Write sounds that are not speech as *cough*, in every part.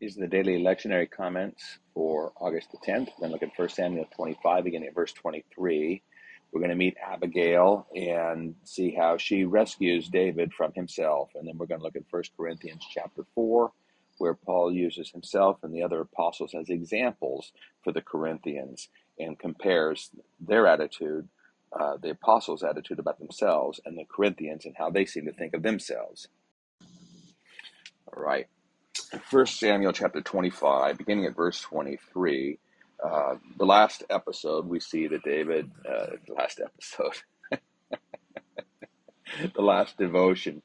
These are the daily lectionary comments for August the 10th. We're going to look at 1 Samuel 25, beginning at verse 23. We're going to meet Abigail and see how she rescues David from himself. And then we're going to look at 1 Corinthians chapter 4, where Paul uses himself and the other apostles as examples for the Corinthians and compares their attitude, uh, the apostles' attitude about themselves, and the Corinthians and how they seem to think of themselves. All right. First Samuel chapter 25, beginning at verse 23. Uh, the last episode, we see that David, uh, the last *laughs* episode, the last devotion,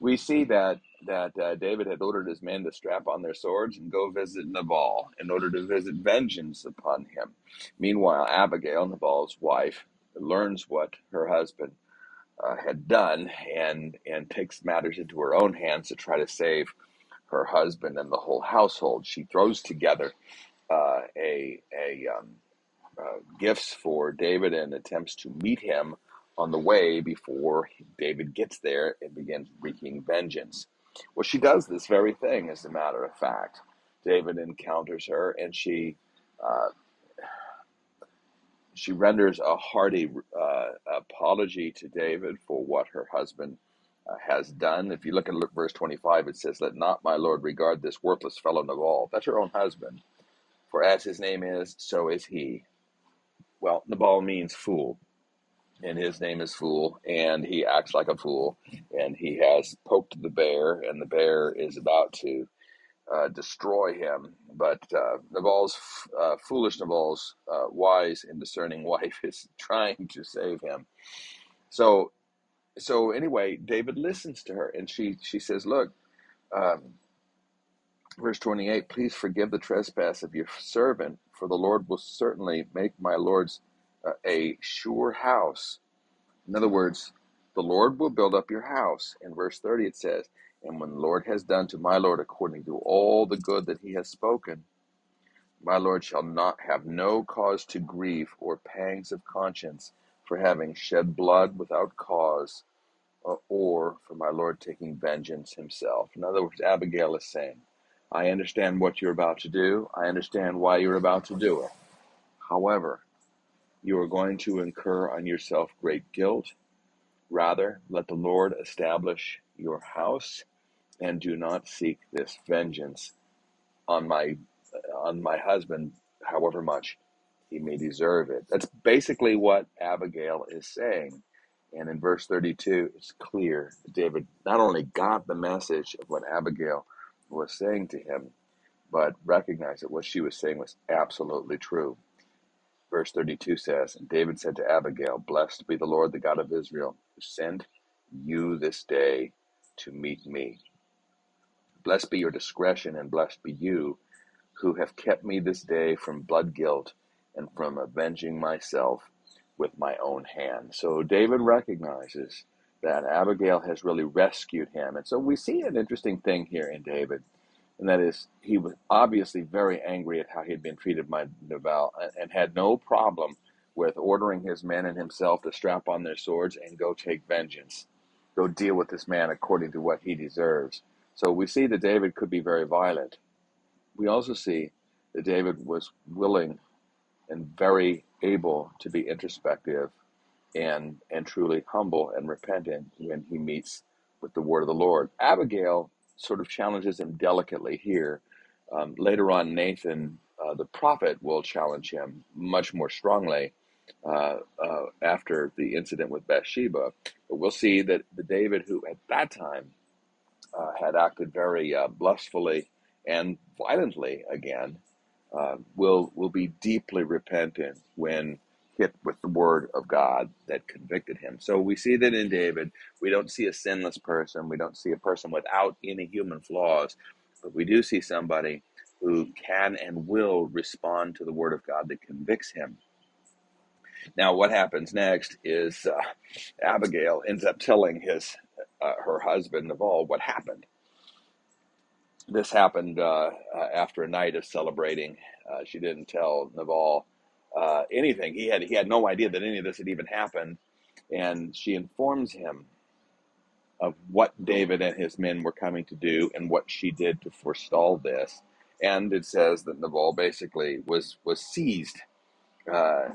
we see that that uh, David had ordered his men to strap on their swords and go visit Nabal in order to visit vengeance upon him. Meanwhile, Abigail, Nabal's wife, learns what her husband uh, had done and and takes matters into her own hands to try to save her husband and the whole household. She throws together uh, a a um, uh, gifts for David and attempts to meet him on the way before David gets there and begins wreaking vengeance. Well, she does this very thing, as a matter of fact. David encounters her, and she uh, she renders a hearty uh, apology to David for what her husband uh, has done. If you look at verse 25, it says, Let not my Lord regard this worthless fellow Nabal. That's her own husband. For as his name is, so is he. Well, Nabal means fool, and his name is Fool, and he acts like a fool, and he has poked the bear, and the bear is about to uh, destroy him. But uh, Nabal's uh, foolish Nabal's uh, wise and discerning *laughs* wife is trying to save him. So so anyway, David listens to her, and she she says, "Look, um, verse twenty eight. Please forgive the trespass of your servant, for the Lord will certainly make my lord's uh, a sure house." In other words, the Lord will build up your house. In verse thirty, it says, "And when the Lord has done to my lord according to all the good that he has spoken." My Lord shall not have no cause to grieve or pangs of conscience for having shed blood without cause, uh, or for my Lord taking vengeance himself. In other words, Abigail is saying, I understand what you're about to do. I understand why you're about to do it. However, you are going to incur on yourself great guilt. Rather, let the Lord establish your house and do not seek this vengeance on my on my husband however much he may deserve it. That's basically what Abigail is saying. And in verse 32, it's clear David not only got the message of what Abigail was saying to him, but recognized that what she was saying was absolutely true. Verse 32 says, And David said to Abigail, Blessed be the Lord, the God of Israel, who sent you this day to meet me. Blessed be your discretion, and blessed be you who have kept me this day from blood guilt and from avenging myself with my own hand. So David recognizes that Abigail has really rescued him. And so we see an interesting thing here in David, and that is he was obviously very angry at how he had been treated by Nabal and had no problem with ordering his men and himself to strap on their swords and go take vengeance, go deal with this man according to what he deserves. So we see that David could be very violent. We also see that David was willing and very able to be introspective and and truly humble and repentant when he meets with the word of the Lord. Abigail sort of challenges him delicately here. Um, later on, Nathan, uh, the prophet, will challenge him much more strongly uh, uh, after the incident with Bathsheba. But we'll see that the David who at that time uh, had acted very uh, and violently again uh, will will be deeply repentant when hit with the word of God that convicted him. So we see that in David. We don't see a sinless person. We don't see a person without any human flaws, but we do see somebody who can and will respond to the word of God that convicts him. Now, what happens next is uh, Abigail ends up telling his uh, her husband of all what happened this happened uh, uh, after a night of celebrating. Uh, she didn't tell Nabal uh, anything. He had he had no idea that any of this had even happened, and she informs him of what David and his men were coming to do and what she did to forestall this. and it says that Nabal basically was was seized, uh,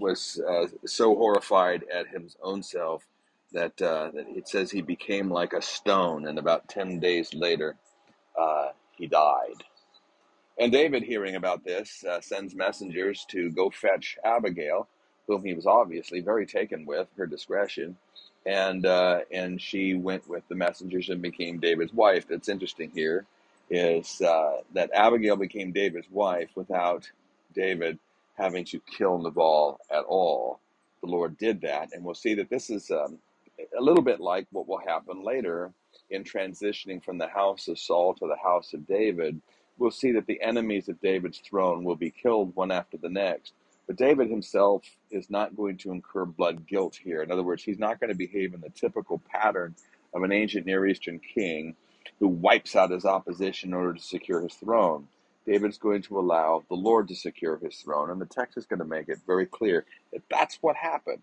was uh, so horrified at his own self that uh, that it says he became like a stone, and about ten days later uh, he died. And David, hearing about this, uh, sends messengers to go fetch Abigail, whom he was obviously very taken with, her discretion, and uh, and she went with the messengers and became David's wife. That's interesting here, is uh, that Abigail became David's wife without David having to kill Nabal at all. The Lord did that, and we'll see that this is um, a little bit like what will happen later in transitioning from the house of Saul to the house of David we'll see that the enemies of David's throne will be killed one after the next. But David himself is not going to incur blood guilt here. In other words, he's not going to behave in the typical pattern of an ancient Near Eastern king who wipes out his opposition in order to secure his throne. David's going to allow the Lord to secure his throne, and the text is going to make it very clear that that's what happened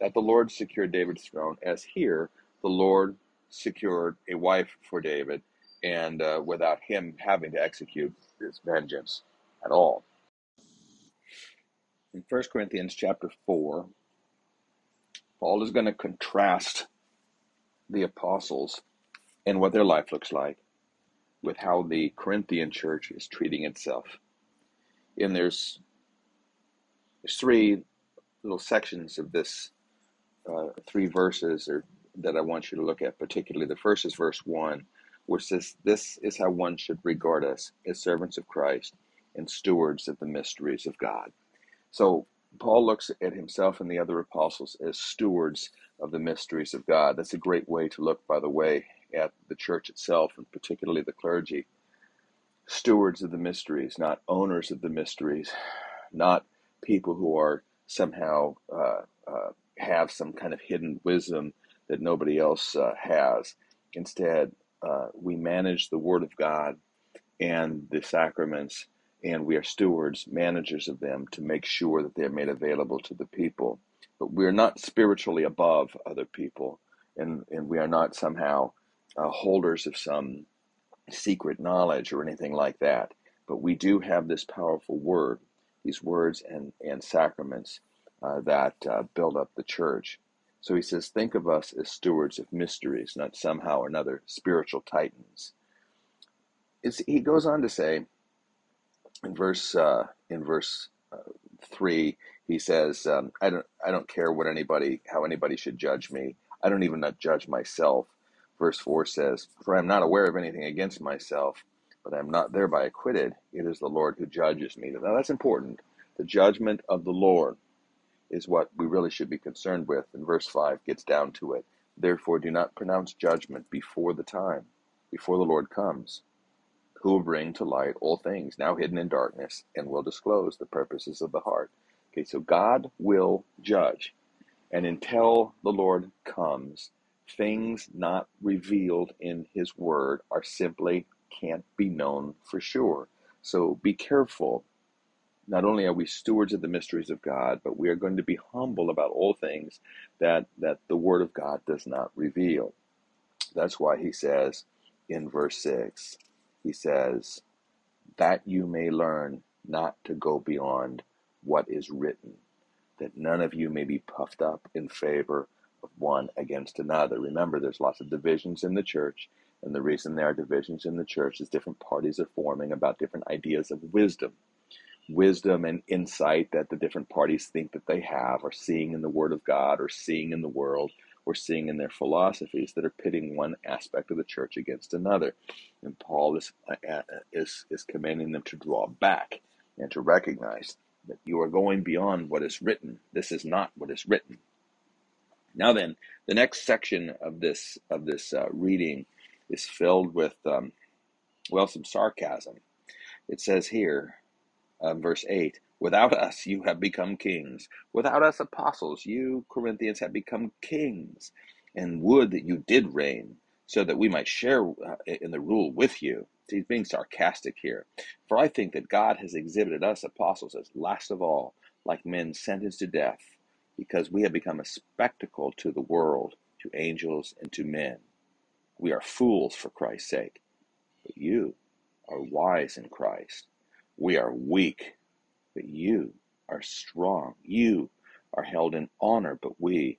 that the Lord secured David's throne, as here the Lord secured a wife for David, and uh, without him having to execute his vengeance at all. In First Corinthians chapter 4, Paul is going to contrast the apostles and what their life looks like with how the Corinthian church is treating itself. And there's, there's three little sections of this, uh, three verses or, that I want you to look at, particularly. The first is verse 1 which says, This is how one should regard us as servants of Christ and stewards of the mysteries of God. So Paul looks at himself and the other apostles as stewards of the mysteries of God. That's a great way to look, by the way, at the church itself and particularly the clergy. Stewards of the mysteries, not owners of the mysteries, not people who are somehow uh, uh, have some kind of hidden wisdom that nobody else uh, has. Instead, uh, we manage the Word of God and the sacraments, and we are stewards, managers of them to make sure that they are made available to the people. But we are not spiritually above other people, and, and we are not somehow uh, holders of some secret knowledge or anything like that. But we do have this powerful word, these words and, and sacraments uh, that uh, build up the church. So he says, think of us as stewards of mysteries, not somehow or another spiritual titans. It's, he goes on to say in verse uh, in verse uh, three, he says, um, "I don't I don't care what anybody how anybody should judge me. I don't even not judge myself." Verse four says, "For I am not aware of anything against myself, but I am not thereby acquitted. It is the Lord who judges me." Now that's important. The judgment of the Lord is what we really should be concerned with. And verse 5 gets down to it. Therefore, do not pronounce judgment before the time, before the Lord comes, who will bring to light all things now hidden in darkness and will disclose the purposes of the heart. Okay, so God will judge. And until the Lord comes, things not revealed in His Word are simply can't be known for sure. So be careful not only are we stewards of the mysteries of God, but we are going to be humble about all things that, that the Word of God does not reveal. That's why he says in verse 6, he says, that you may learn not to go beyond what is written, that none of you may be puffed up in favor of one against another. Remember, there's lots of divisions in the church, and the reason there are divisions in the church is different parties are forming about different ideas of wisdom wisdom and insight that the different parties think that they have, or seeing in the Word of God, or seeing in the world, or seeing in their philosophies that are pitting one aspect of the church against another. And Paul is, uh, uh, is, is commanding them to draw back and to recognize that you are going beyond what is written. This is not what is written. Now then, the next section of this of this uh, reading is filled with um, well some sarcasm. It says here, um, verse 8 Without us, you have become kings. Without us, apostles, you, Corinthians, have become kings. And would that you did reign, so that we might share uh, in the rule with you. He's being sarcastic here. For I think that God has exhibited us, apostles, as last of all, like men sentenced to death, because we have become a spectacle to the world, to angels, and to men. We are fools for Christ's sake. But you are wise in Christ. We are weak, but you are strong. You are held in honor, but we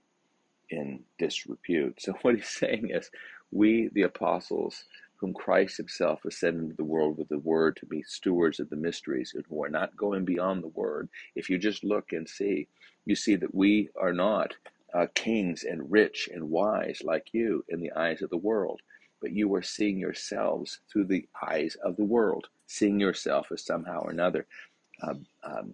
in disrepute. So, *laughs* what he's saying is, we, the apostles, whom Christ himself has sent into the world with the word to be stewards of the mysteries, and who are not going beyond the word, if you just look and see, you see that we are not uh, kings and rich and wise like you in the eyes of the world, but you are seeing yourselves through the eyes of the world, seeing yourself as somehow or another. Um, um,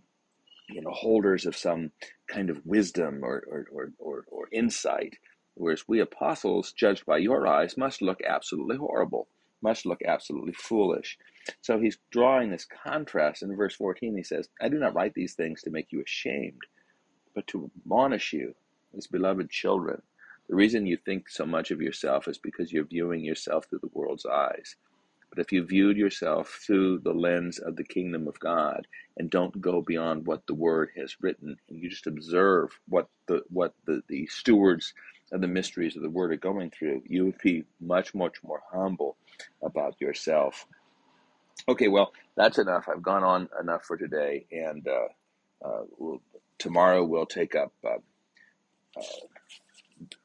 you know, holders of some kind of wisdom or, or, or, or, or insight, whereas we apostles, judged by your eyes, must look absolutely horrible, must look absolutely foolish. So he's drawing this contrast in verse 14. He says, I do not write these things to make you ashamed, but to admonish you as beloved children. The reason you think so much of yourself is because you're viewing yourself through the world's eyes. But if you viewed yourself through the lens of the kingdom of God and don't go beyond what the word has written and you just observe what the what the, the stewards of the mysteries of the word are going through, you would be much, much more humble about yourself. Okay, well, that's enough. I've gone on enough for today, and uh, uh, we'll, tomorrow we'll take up uh, uh,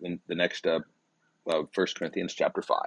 in the next uh, uh, 1 Corinthians chapter 5.